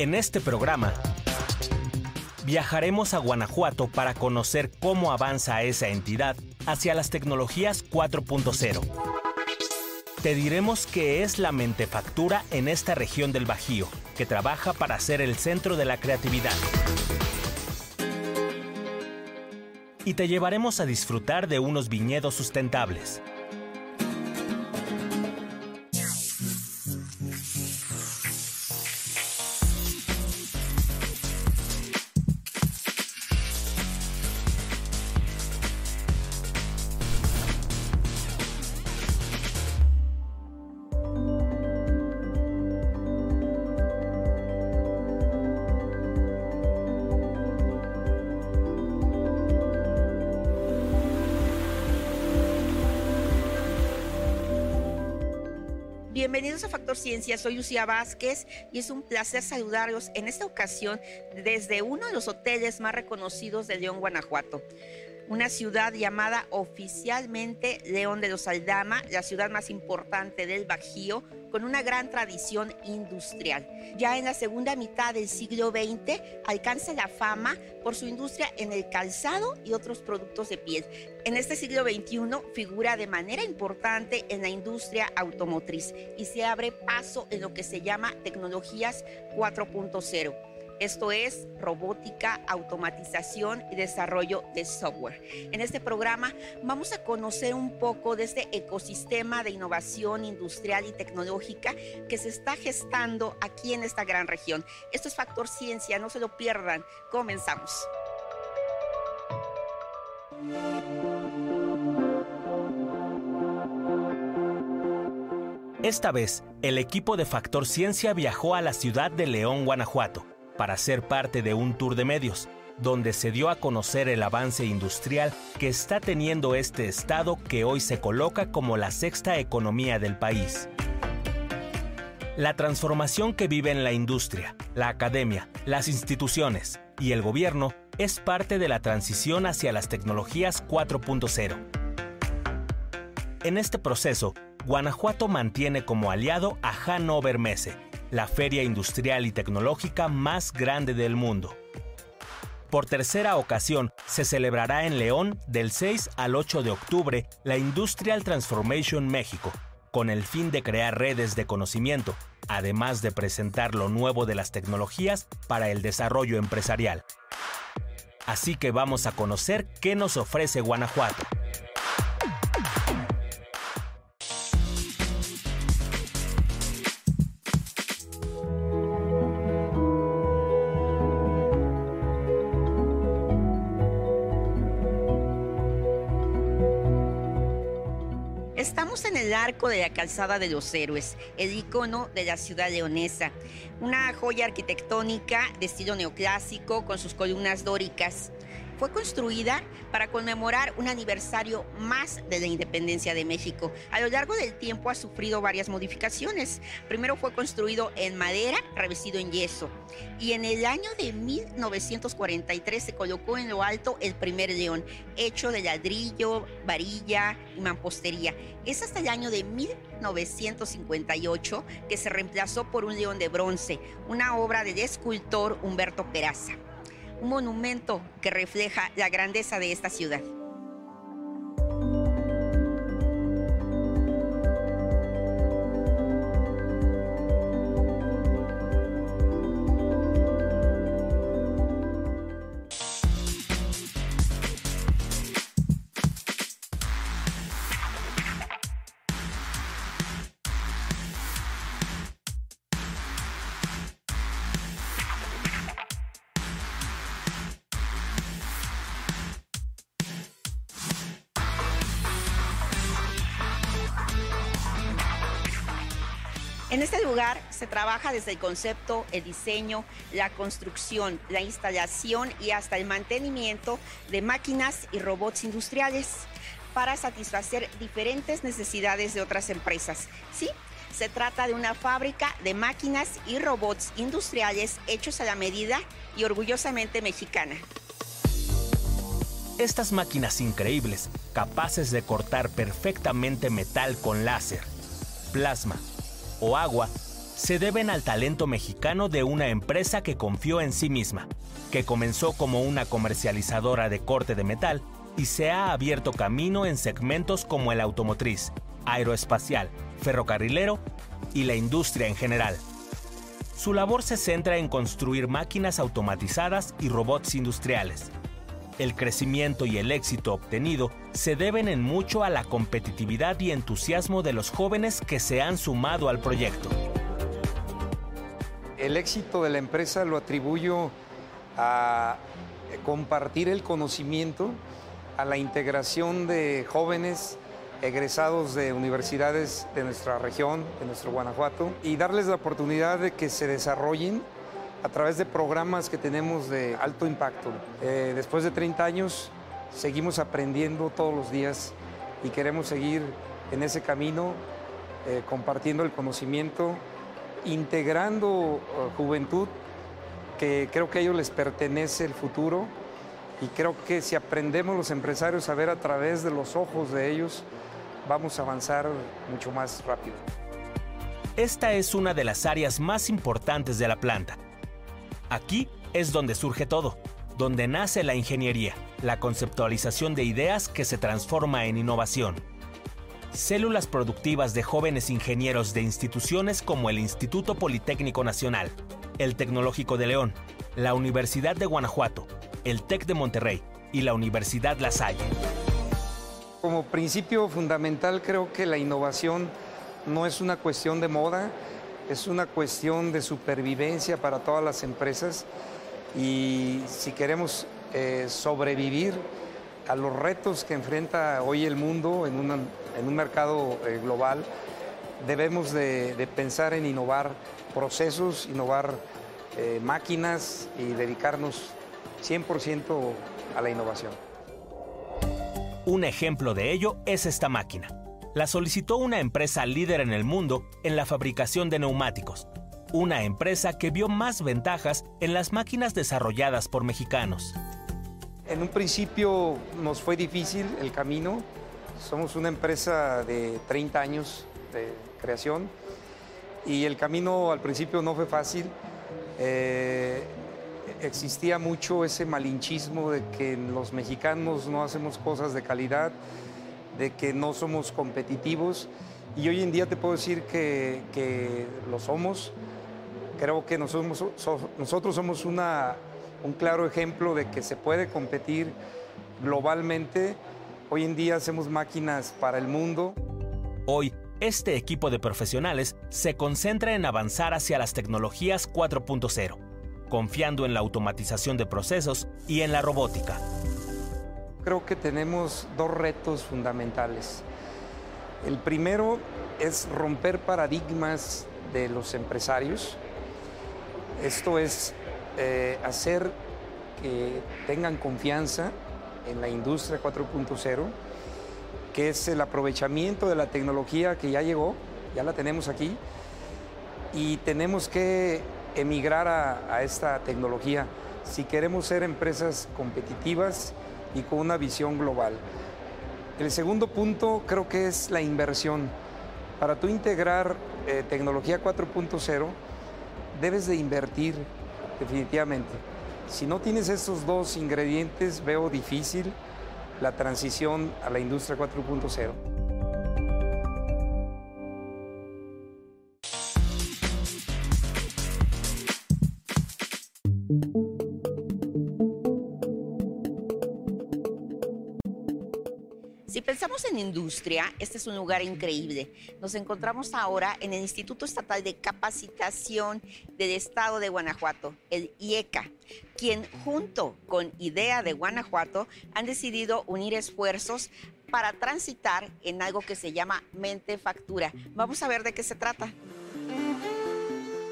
En este programa viajaremos a Guanajuato para conocer cómo avanza esa entidad hacia las tecnologías 4.0. Te diremos qué es la mentefactura en esta región del Bajío, que trabaja para ser el centro de la creatividad. Y te llevaremos a disfrutar de unos viñedos sustentables Bienvenidos a Factor Ciencia, soy Lucía Vázquez y es un placer saludarlos en esta ocasión desde uno de los hoteles más reconocidos de León, Guanajuato una ciudad llamada oficialmente León de los Aldama, la ciudad más importante del Bajío, con una gran tradición industrial. Ya en la segunda mitad del siglo XX alcanza la fama por su industria en el calzado y otros productos de piel. En este siglo XXI figura de manera importante en la industria automotriz y se abre paso en lo que se llama tecnologías 4.0 esto es robótica, automatización y desarrollo de software. En este programa vamos a conocer un poco de este ecosistema de innovación industrial y tecnológica que se está gestando aquí en esta gran región. Esto es Factor Ciencia, no se lo pierdan. Comenzamos. Esta vez, el equipo de Factor Ciencia viajó a la ciudad de León, Guanajuato para ser parte de un tour de medios, donde se dio a conocer el avance industrial que está teniendo este estado que hoy se coloca como la sexta economía del país. La transformación que vive en la industria, la academia, las instituciones y el gobierno es parte de la transición hacia las tecnologías 4.0. En este proceso, Guanajuato mantiene como aliado a Hannover Messe, la feria industrial y tecnológica más grande del mundo. Por tercera ocasión se celebrará en León del 6 al 8 de octubre la Industrial Transformation México, con el fin de crear redes de conocimiento, además de presentar lo nuevo de las tecnologías para el desarrollo empresarial. Así que vamos a conocer qué nos ofrece Guanajuato. De la calzada de los héroes, el icono de la ciudad leonesa, una joya arquitectónica de estilo neoclásico con sus columnas dóricas fue construida para conmemorar un aniversario más de la independencia de México. A lo largo del tiempo ha sufrido varias modificaciones. Primero fue construido en madera, revestido en yeso. Y en el año de 1943 se colocó en lo alto el primer león, hecho de ladrillo, varilla y mampostería. Es hasta el año de 1958 que se reemplazó por un león de bronce, una obra del escultor Humberto Peraza monumento que refleja la grandeza de esta ciudad. En este lugar se trabaja desde el concepto, el diseño, la construcción, la instalación y hasta el mantenimiento de máquinas y robots industriales para satisfacer diferentes necesidades de otras empresas. Sí, se trata de una fábrica de máquinas y robots industriales hechos a la medida y orgullosamente mexicana. Estas máquinas increíbles, capaces de cortar perfectamente metal con láser, plasma, o agua se deben al talento mexicano de una empresa que confió en sí misma, que comenzó como una comercializadora de corte de metal y se ha abierto camino en segmentos como el automotriz, aeroespacial, ferrocarrilero y la industria en general. Su labor se centra en construir máquinas automatizadas y robots industriales. El crecimiento y el éxito obtenido se deben en mucho a la competitividad y entusiasmo de los jóvenes que se han sumado al proyecto. El éxito de la empresa lo atribuyo a compartir el conocimiento, a la integración de jóvenes egresados de universidades de nuestra región, de nuestro Guanajuato, y darles la oportunidad de que se desarrollen a través de programas que tenemos de alto impacto. Eh, después de 30 años seguimos aprendiendo todos los días y queremos seguir en ese camino, eh, compartiendo el conocimiento, integrando eh, juventud, que creo que a ellos les pertenece el futuro y creo que si aprendemos los empresarios a ver a través de los ojos de ellos, vamos a avanzar mucho más rápido. Esta es una de las áreas más importantes de la planta. Aquí es donde surge todo, donde nace la ingeniería, la conceptualización de ideas que se transforma en innovación. Células productivas de jóvenes ingenieros de instituciones como el Instituto Politécnico Nacional, el Tecnológico de León, la Universidad de Guanajuato, el TEC de Monterrey y la Universidad La Salle. Como principio fundamental creo que la innovación no es una cuestión de moda, es una cuestión de supervivencia para todas las empresas y si queremos eh, sobrevivir a los retos que enfrenta hoy el mundo en, un mercado eh, global, debemos de, pensar en innovar procesos, innovar eh, máquinas y dedicarnos 100% a la innovación. Un ejemplo de ello es esta máquina. La solicitó una empresa líder en el mundo en la fabricación de neumáticos, una empresa que vio más ventajas en las máquinas desarrolladas por mexicanos. En un principio nos fue difícil el camino. Somos una empresa de 30 años de creación y el camino al principio no fue fácil. Eh, existía mucho ese malinchismo de que los mexicanos no hacemos cosas de calidad, de que no somos competitivos. Y hoy en día te puedo decir que, lo somos. Creo que nosotros, nosotros somos una, un claro ejemplo de que se puede competir globalmente. Hoy en día hacemos máquinas para el mundo. Hoy, este equipo de profesionales se concentra en avanzar hacia las tecnologías 4.0 confiando en la automatización de procesos y en la robótica. Creo que tenemos dos retos fundamentales. El primero es romper paradigmas de los empresarios. Esto es eh, hacer que tengan confianza en la industria 4.0, que es el aprovechamiento de la tecnología que ya llegó, ya la tenemos aquí, y tenemos que emigrar a, esta tecnología si queremos ser empresas competitivas y con una visión global. El segundo punto creo que es la inversión. Para tú integrar eh, tecnología 4.0, debes de invertir definitivamente. Si no tienes esos dos ingredientes, veo difícil la transición a la industria 4.0. industria, este es un lugar increíble. Nos encontramos ahora en el Instituto Estatal de Capacitación del Estado de Guanajuato, el IECA, quien junto con IDEA de Guanajuato han decidido unir esfuerzos para transitar en algo que se llama mente factura. Vamos a ver de qué se trata.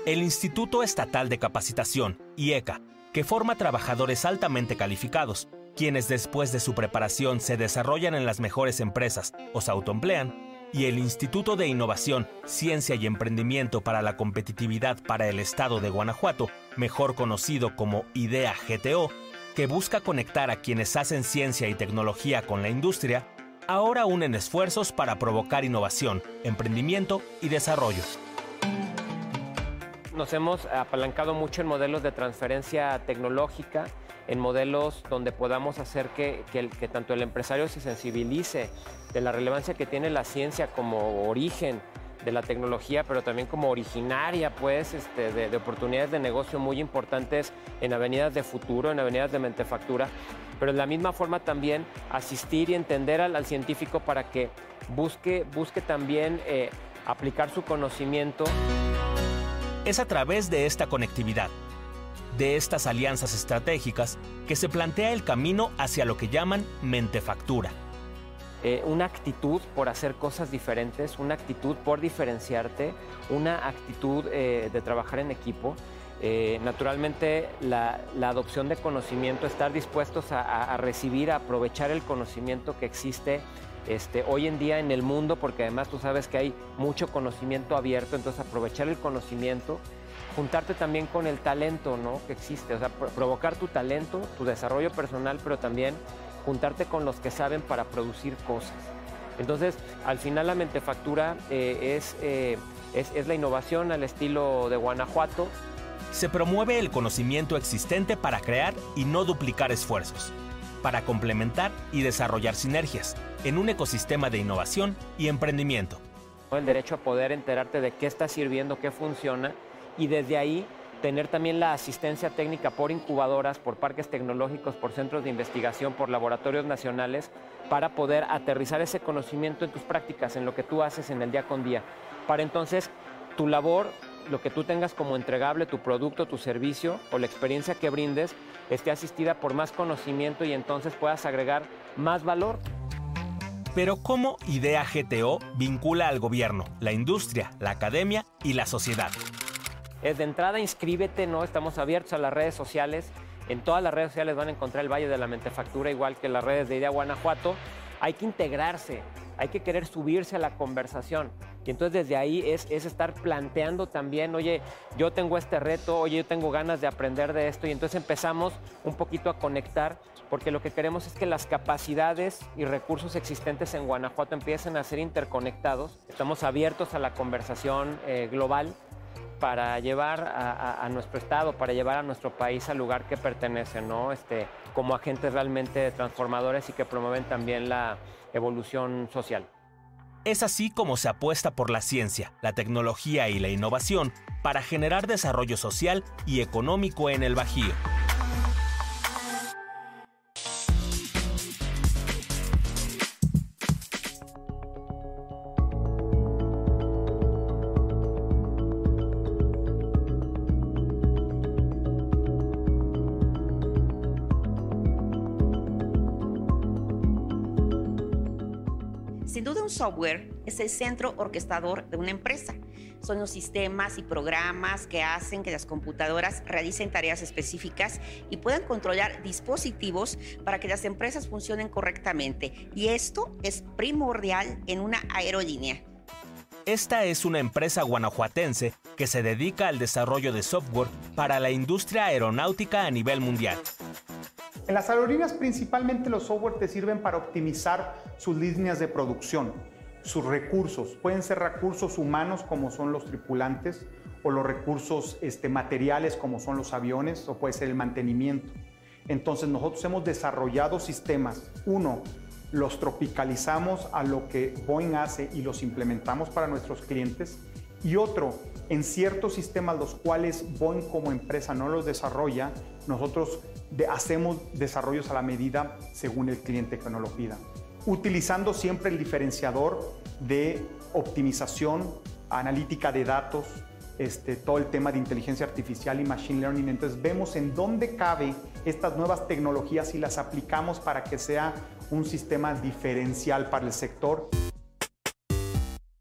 El Instituto Estatal de Capacitación, IECA, que forma trabajadores altamente calificados, quienes después de su preparación se desarrollan en las mejores empresas o se autoemplean, y el Instituto de Innovación, Ciencia y Emprendimiento para la Competitividad para el Estado de Guanajuato, mejor conocido como IDEA GTO, que busca conectar a quienes hacen ciencia y tecnología con la industria, ahora unen esfuerzos para provocar innovación, emprendimiento y desarrollo. Nos hemos apalancado mucho en modelos de transferencia tecnológica, en modelos donde podamos hacer que, tanto el empresario se sensibilice de la relevancia que tiene la ciencia como origen de la tecnología, pero también como originaria, pues, este, de, oportunidades de negocio muy importantes en avenidas de futuro, en avenidas de mentefactura, pero de la misma forma también asistir y entender al, científico para que busque, busque también eh, aplicar su conocimiento. Es a través de esta conectividad, de estas alianzas estratégicas, que se plantea el camino hacia lo que llaman mentefactura eh, una actitud por hacer cosas diferentes, una actitud por diferenciarte, una actitud eh, de trabajar en equipo. Eh, naturalmente, la, adopción de conocimiento, estar dispuestos a, recibir, a aprovechar el conocimiento que existe este, hoy en día en el mundo, porque además tú sabes que hay mucho conocimiento abierto, entonces aprovechar el conocimiento, juntarte también con el talento ¿no? que existe, o sea, provocar tu talento, tu desarrollo personal, pero también juntarte con los que saben para producir cosas. Entonces, al final la mentefactura eh, eh, es, es la innovación al estilo de Guanajuato. Se promueve el conocimiento existente para crear y no duplicar esfuerzos, para complementar y desarrollar sinergias en un ecosistema de innovación y emprendimiento. El derecho a poder enterarte de qué está sirviendo, qué funciona y desde ahí tener también la asistencia técnica por incubadoras, por parques tecnológicos, por centros de investigación, por laboratorios nacionales, para poder aterrizar ese conocimiento en tus prácticas, en lo que tú haces en el día con día. Para entonces tu labor, lo que tú tengas como entregable, tu producto, tu servicio o la experiencia que brindes, esté asistida por más conocimiento y entonces puedas agregar más valor. Pero ¿cómo IDEA GTO vincula al gobierno, la industria, la academia y la sociedad? Es de entrada inscríbete, ¿no? Estamos abiertos a las redes sociales. En todas las redes sociales van a encontrar el Valle de la Mentefactura, igual que las redes de Idea Guanajuato. Hay que integrarse, hay que querer subirse a la conversación. Y entonces desde ahí es, es estar planteando también, oye, yo tengo este reto, oye, yo tengo ganas de aprender de esto. Y entonces empezamos un poquito a conectar, porque lo que queremos es que las capacidades y recursos existentes en Guanajuato empiecen a ser interconectados. Estamos abiertos a la conversación eh, global para llevar a, nuestro estado, para llevar a nuestro país al lugar que pertenece. Este, como agentes realmente transformadores y que promueven también la evolución social. Es así como se apuesta por la ciencia, la tecnología y la innovación para generar desarrollo social y económico en el Bajío. Software es el centro orquestador de una empresa. Son los sistemas y programas que hacen que las computadoras realicen tareas específicas y puedan controlar dispositivos para que las empresas funcionen correctamente. Y esto es primordial en una aerolínea. Esta es una empresa guanajuatense que se dedica al desarrollo de software para la industria aeronáutica a nivel mundial. En las aerolíneas principalmente los software te sirven para optimizar sus líneas de producción, sus recursos. Pueden ser recursos humanos como son los tripulantes o los recursos este, materiales como son los aviones o puede ser el mantenimiento. Entonces nosotros hemos desarrollado sistemas. Uno, los tropicalizamos a lo que Boeing hace y los implementamos para nuestros clientes. Y otro, en ciertos sistemas los cuales Boeing como empresa no los desarrolla, nosotros hacemos desarrollos a la medida según el cliente que nos lo pida. Utilizando siempre el diferenciador de optimización, analítica de datos, este, todo el tema de inteligencia artificial y machine learning. Entonces vemos en dónde cabe estas nuevas tecnologías y las aplicamos para que sea un sistema diferencial para el sector.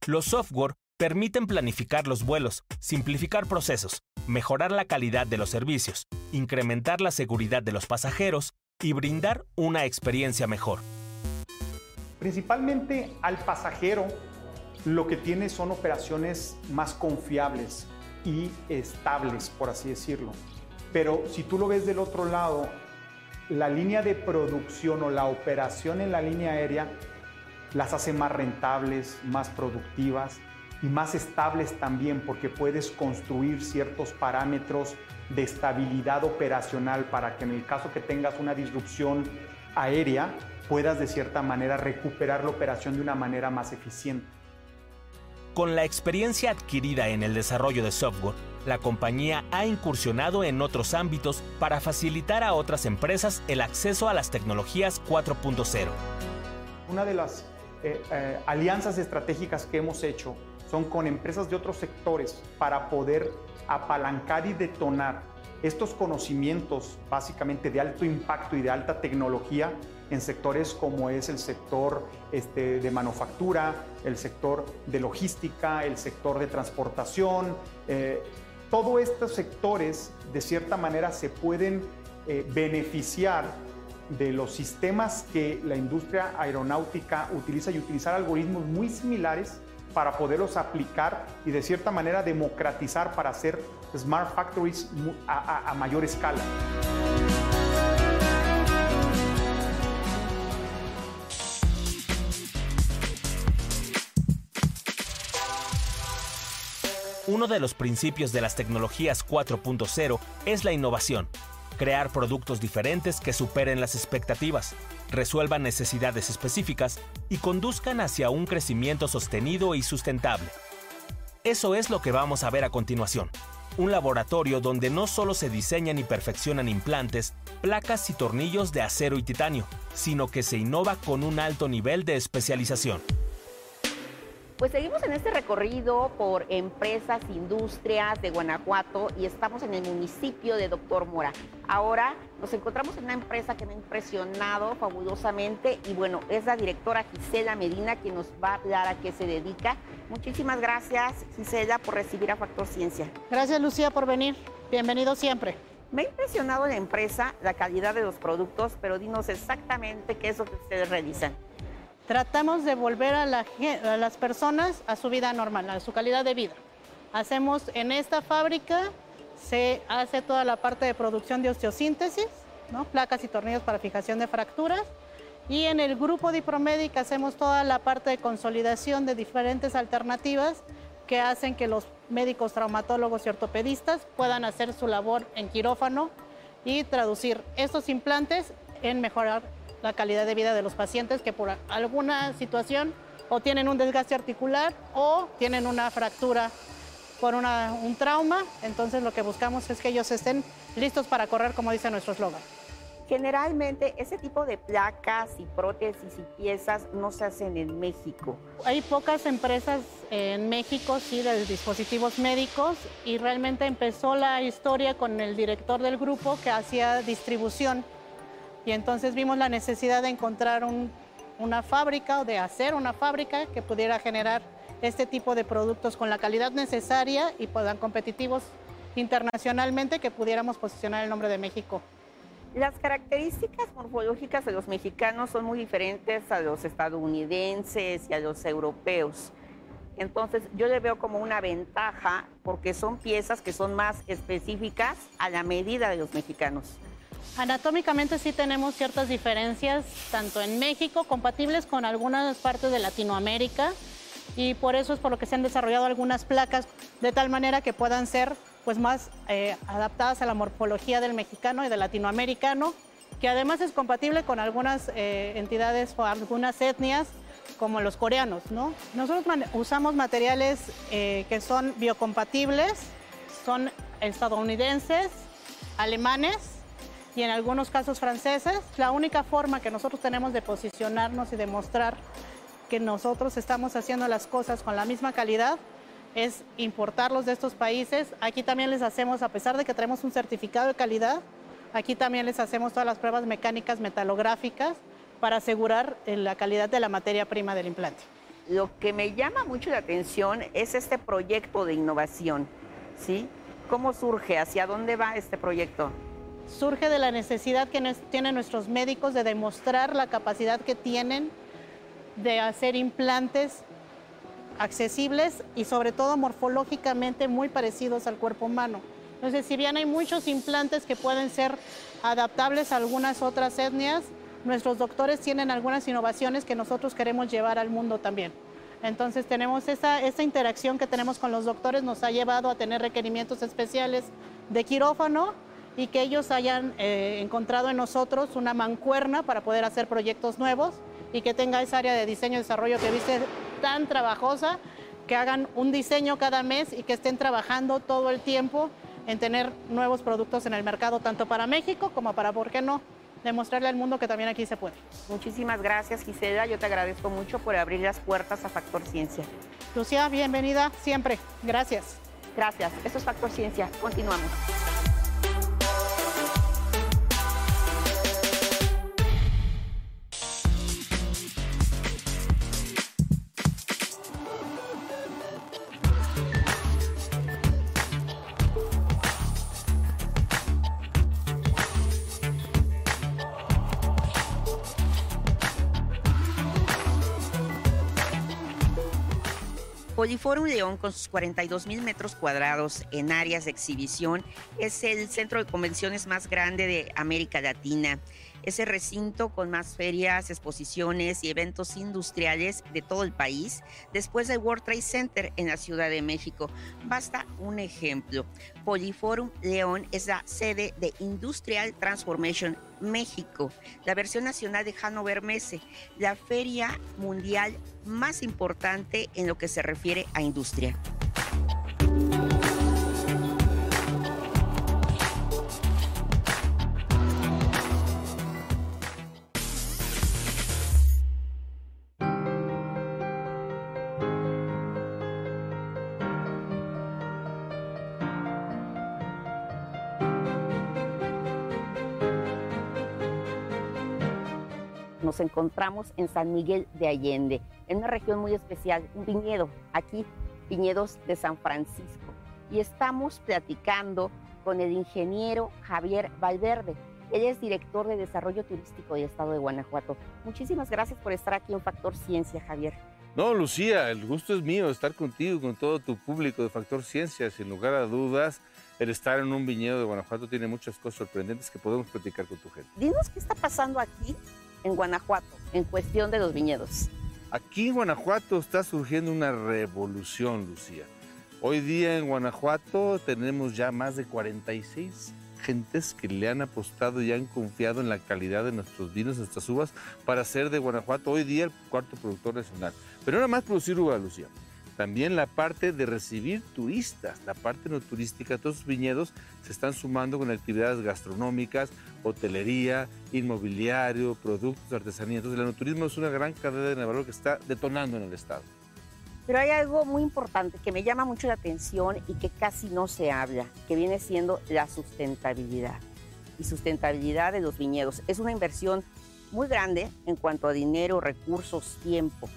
Los software permiten planificar los vuelos, simplificar procesos, mejorar la calidad de los servicios, incrementar la seguridad de los pasajeros y brindar una experiencia mejor. Principalmente al pasajero lo que tiene son operaciones más confiables y estables, por así decirlo. Pero si tú lo ves del otro lado, la línea de producción o la operación en la línea aérea las hace más rentables, más productivas y más estables también porque puedes construir ciertos parámetros de estabilidad operacional para que en el caso que tengas una disrupción aérea puedas de cierta manera recuperar la operación de una manera más eficiente. Con la experiencia adquirida en el desarrollo de software, la compañía ha incursionado en otros ámbitos para facilitar a otras empresas el acceso a las tecnologías 4.0. Una de las eh, eh, alianzas estratégicas que hemos hecho son con empresas de otros sectores para poder apalancar y detonar estos conocimientos básicamente de alto impacto y de alta tecnología en sectores como es el sector este, de manufactura, el sector de logística, el sector de transportación. Eh, todos estos sectores de cierta manera se pueden eh, beneficiar de los sistemas que la industria aeronáutica utiliza y utilizar algoritmos muy similares para poderlos aplicar y de cierta manera democratizar para hacer smart factories a, a mayor escala. Uno de los principios de las tecnologías 4.0 es la innovación, crear productos diferentes que superen las expectativas, resuelvan necesidades específicas y conduzcan hacia un crecimiento sostenido y sustentable. Eso es lo que vamos a ver a continuación. Un laboratorio donde no solo se diseñan y perfeccionan implantes, placas y tornillos de acero y titanio, sino que se innova con un alto nivel de especialización. Pues seguimos en este recorrido por empresas, industrias de Guanajuato y estamos en el municipio de Doctor Mora. Ahora nos encontramos en una empresa que me ha impresionado fabulosamente y bueno, es la directora Gisela Medina quien nos va a hablar a qué se dedica. Muchísimas gracias Gisela por recibir a Factor Ciencia. Gracias Lucía por venir. Bienvenido siempre. Me ha impresionado la empresa, la calidad de los productos, pero dinos exactamente qué es lo que ustedes realizan tratamos de volver a, las personas a su vida normal, a su calidad de vida. Hacemos en esta fábrica, se hace toda la parte de producción de osteosíntesis, ¿no? placas y tornillos para fijación de fracturas. Y en el grupo Dipromedic hacemos toda la parte de consolidación de diferentes alternativas que hacen que los médicos traumatólogos y ortopedistas puedan hacer su labor en quirófano y traducir estos implantes en mejorar la calidad de vida de los pacientes que por alguna situación o tienen un desgaste articular o tienen una fractura por un trauma. Entonces lo que buscamos es que ellos estén listos para correr, como dice nuestro eslogan. Generalmente ese tipo de placas y prótesis y piezas no se hacen en México. Hay pocas empresas en México, sí, de dispositivos médicos y realmente empezó la historia con el director del grupo que hacía distribución y entonces vimos la necesidad de encontrar una fábrica o de hacer una fábrica que pudiera generar este tipo de productos con la calidad necesaria y puedan competitivos internacionalmente que pudiéramos posicionar el nombre de México. Las características morfológicas de los mexicanos son muy diferentes a los estadounidenses y a los europeos. Entonces yo le veo como una ventaja porque son piezas que son más específicas a la medida de los mexicanos. Anatómicamente sí tenemos ciertas diferencias, tanto en México, compatibles con algunas partes de Latinoamérica, y por eso es por lo que se han desarrollado algunas placas de tal manera que puedan ser pues, más eh, adaptadas a la morfología del mexicano y del latinoamericano, que además es compatible con algunas eh, entidades o algunas etnias como los coreanos. ¿no? Nosotros usamos materiales eh, que son biocompatibles, son estadounidenses, alemanes, y en algunos casos franceses. La única forma que nosotros tenemos de posicionarnos y demostrar que nosotros estamos haciendo las cosas con la misma calidad es importarlos de estos países. Aquí también les hacemos, a pesar de que tenemos un certificado de calidad, aquí también les hacemos todas las pruebas mecánicas metalográficas para asegurar eh, la calidad de la materia prima del implante. Lo que me llama mucho la atención es este proyecto de innovación, ¿sí? ¿Cómo surge? ¿Hacia dónde va este proyecto? Surge de la necesidad que tienen nuestros médicos de demostrar la capacidad que tienen de hacer implantes accesibles y sobre todo morfológicamente muy parecidos al cuerpo humano. Entonces, si bien hay muchos implantes que pueden ser adaptables a algunas otras etnias, nuestros doctores tienen algunas innovaciones que nosotros queremos llevar al mundo también. Entonces tenemos esa, esa interacción que tenemos con los doctores, nos ha llevado a tener requerimientos especiales de quirófano y que ellos hayan eh, encontrado en nosotros una mancuerna para poder hacer proyectos nuevos y que tenga esa área de diseño y desarrollo que viste tan trabajosa, que hagan un diseño cada mes y que estén trabajando todo el tiempo en tener nuevos productos en el mercado, tanto para México como para, ¿por qué no?, demostrarle al mundo que también aquí se puede. Muchísimas gracias, Gisela. Yo te agradezco mucho por abrir las puertas a Factor Ciencia. Lucía, bienvenida siempre. Gracias. Gracias. Esto es Factor Ciencia. Continuamos. Poliforum León, con sus 42 mil metros cuadrados en áreas de exhibición, es el centro de convenciones más grande de América Latina. Ese recinto con más ferias, exposiciones y eventos industriales de todo el país, después del World Trade Center en la Ciudad de México. Basta un ejemplo. Poliforum León es la sede de Industrial Transformation México, la versión nacional de Hannover Messe, la feria mundial más importante en lo que se refiere a industria. Nos encontramos en San Miguel de Allende, en una región muy especial, un viñedo, aquí, viñedos de San Francisco. Y estamos platicando con el ingeniero Javier Valverde. Él es director de Desarrollo Turístico del Estado de Guanajuato. Muchísimas gracias por estar aquí en Factor Ciencia, Javier. No, Lucía, el gusto es mío estar contigo, con todo tu público de Factor Ciencia. Sin lugar a dudas, el estar en un viñedo de Guanajuato tiene muchas cosas sorprendentes que podemos platicar con tu gente. Dinos qué está pasando aquí en Guanajuato en cuestión de los viñedos? Aquí en Guanajuato está surgiendo una revolución, Lucía. Hoy día en Guanajuato tenemos ya más de 46 gentes que le han apostado y han confiado en la calidad de nuestros vinos, nuestras uvas, para ser de Guanajuato hoy día el cuarto productor nacional. Pero no nada más producir uva, Lucía. También la parte de recibir turistas, la parte no turística, todos los viñedos se están sumando con actividades gastronómicas, hotelería, inmobiliario, productos, artesanía. Entonces el turismo es una gran cadena de valor que está detonando en el Estado. Pero hay algo muy importante que me llama mucho la atención y que casi no se habla, que viene siendo la sustentabilidad y sustentabilidad de los viñedos. Es una inversión muy grande en cuanto a dinero, recursos, tiempo.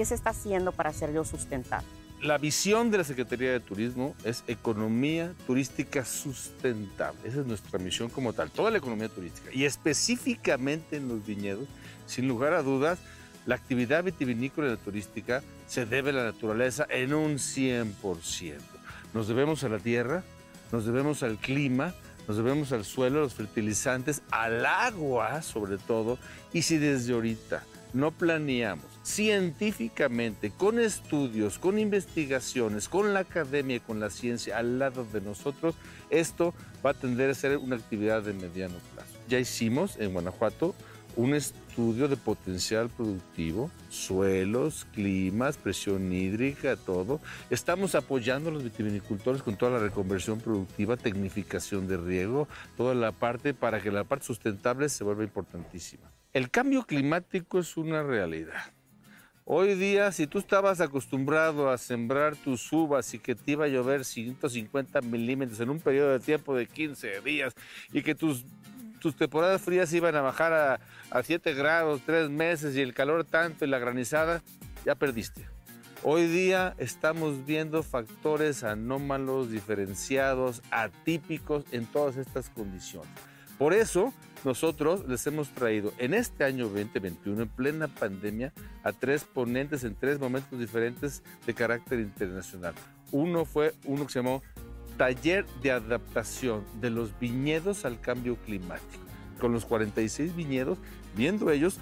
¿Qué se está haciendo para hacerlo sustentable? La visión de la Secretaría de Turismo es economía turística sustentable. Esa es nuestra misión como tal, toda la economía turística. Y específicamente en los viñedos, sin lugar a dudas, la actividad vitivinícola y la turística se debe a la naturaleza en un 100%. Nos debemos a la tierra, nos debemos al clima, nos debemos al suelo, a los fertilizantes, al agua sobre todo. Y si desde ahorita no planeamos científicamente, con estudios, con investigaciones, con la academia, con la ciencia al lado de nosotros, esto va a tender a ser una actividad de mediano plazo. Ya hicimos en Guanajuato un estudio de potencial productivo, suelos, climas, presión hídrica, todo. Estamos apoyando a los vitivinicultores con toda la reconversión productiva, tecnificación de riego, toda la parte para que la parte sustentable se vuelva importantísima. El cambio climático es una realidad. Hoy día, si tú estabas acostumbrado a sembrar tus uvas y que te iba a llover 150 milímetros en un periodo de tiempo de 15 días y que tus, tus temporadas frías iban a bajar a, a 7 grados, 3 meses y el calor tanto y la granizada, ya perdiste. Hoy día estamos viendo factores anómalos, diferenciados, atípicos en todas estas condiciones. Por eso, nosotros les hemos traído en este año 2021, en plena pandemia, a tres ponentes en tres momentos diferentes de carácter internacional. Uno fue uno que se llamó Taller de Adaptación de los Viñedos al Cambio Climático. Con los 46 viñedos, viendo ellos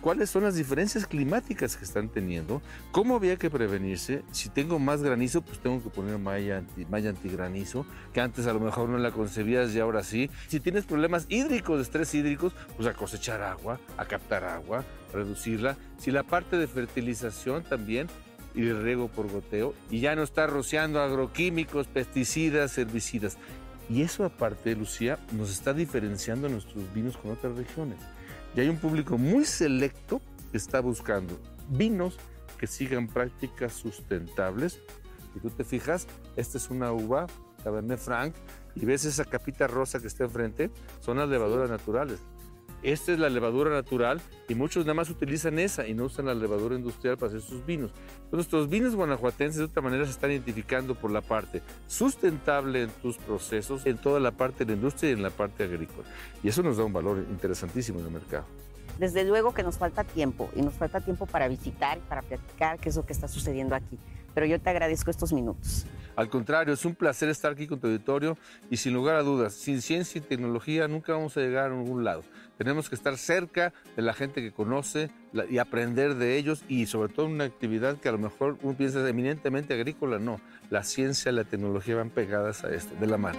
cuáles son las diferencias climáticas que están teniendo, cómo había que prevenirse. Si tengo más granizo, pues tengo que poner malla, anti, malla antigranizo, que antes a lo mejor no la concebías y ahora sí. Si tienes problemas hídricos, estrés hídricos, pues a cosechar agua, a captar agua, reducirla. Si la parte de fertilización también, y riego por goteo y ya no está rociando agroquímicos, pesticidas, herbicidas. Y eso aparte, Lucía, nos está diferenciando nuestros vinos con otras regiones. Y hay un público muy selecto que está buscando vinos que sigan prácticas sustentables. Y tú te fijas, esta es una uva, Cabernet Franc, y ves esa capita rosa que está enfrente, son las levaduras naturales. Esta es la levadura natural y muchos nada más utilizan esa y no usan la levadura industrial para hacer sus vinos. Entonces, nuestros vinos guanajuatenses de otra manera se están identificando por la parte sustentable en tus procesos, en toda la parte de la industria y en la parte agrícola. Y eso nos da un valor interesantísimo en el mercado. Desde luego que nos falta tiempo y nos falta tiempo para visitar y para platicar qué es lo que está sucediendo aquí. Pero yo te agradezco estos minutos. Al contrario, es un placer estar aquí con tu auditorio y sin lugar a dudas, sin ciencia y tecnología nunca vamos a llegar a ningún lado. Tenemos que estar cerca de la gente que conoce y aprender de ellos y sobre todo una actividad que a lo mejor uno piensa eminentemente agrícola, no. La ciencia y la tecnología van pegadas a esto, de la mano.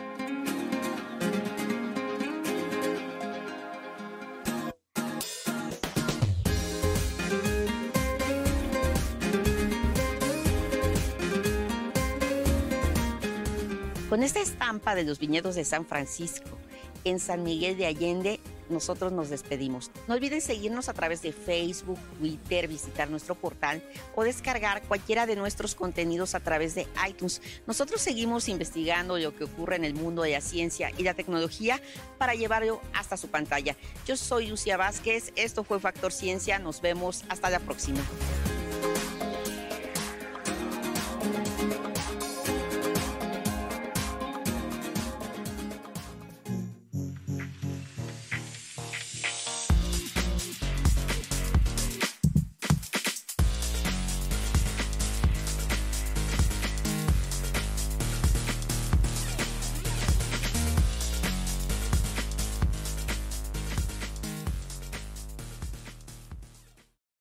De los viñedos de San Francisco en San Miguel de Allende, nosotros nos despedimos. No olviden seguirnos a través de Facebook, Twitter, visitar nuestro portal o descargar cualquiera de nuestros contenidos a través de iTunes. Nosotros seguimos investigando lo que ocurre en el mundo de la ciencia y la tecnología para llevarlo hasta su pantalla. Yo soy Lucia Vázquez, esto fue Factor Ciencia, nos vemos hasta la próxima.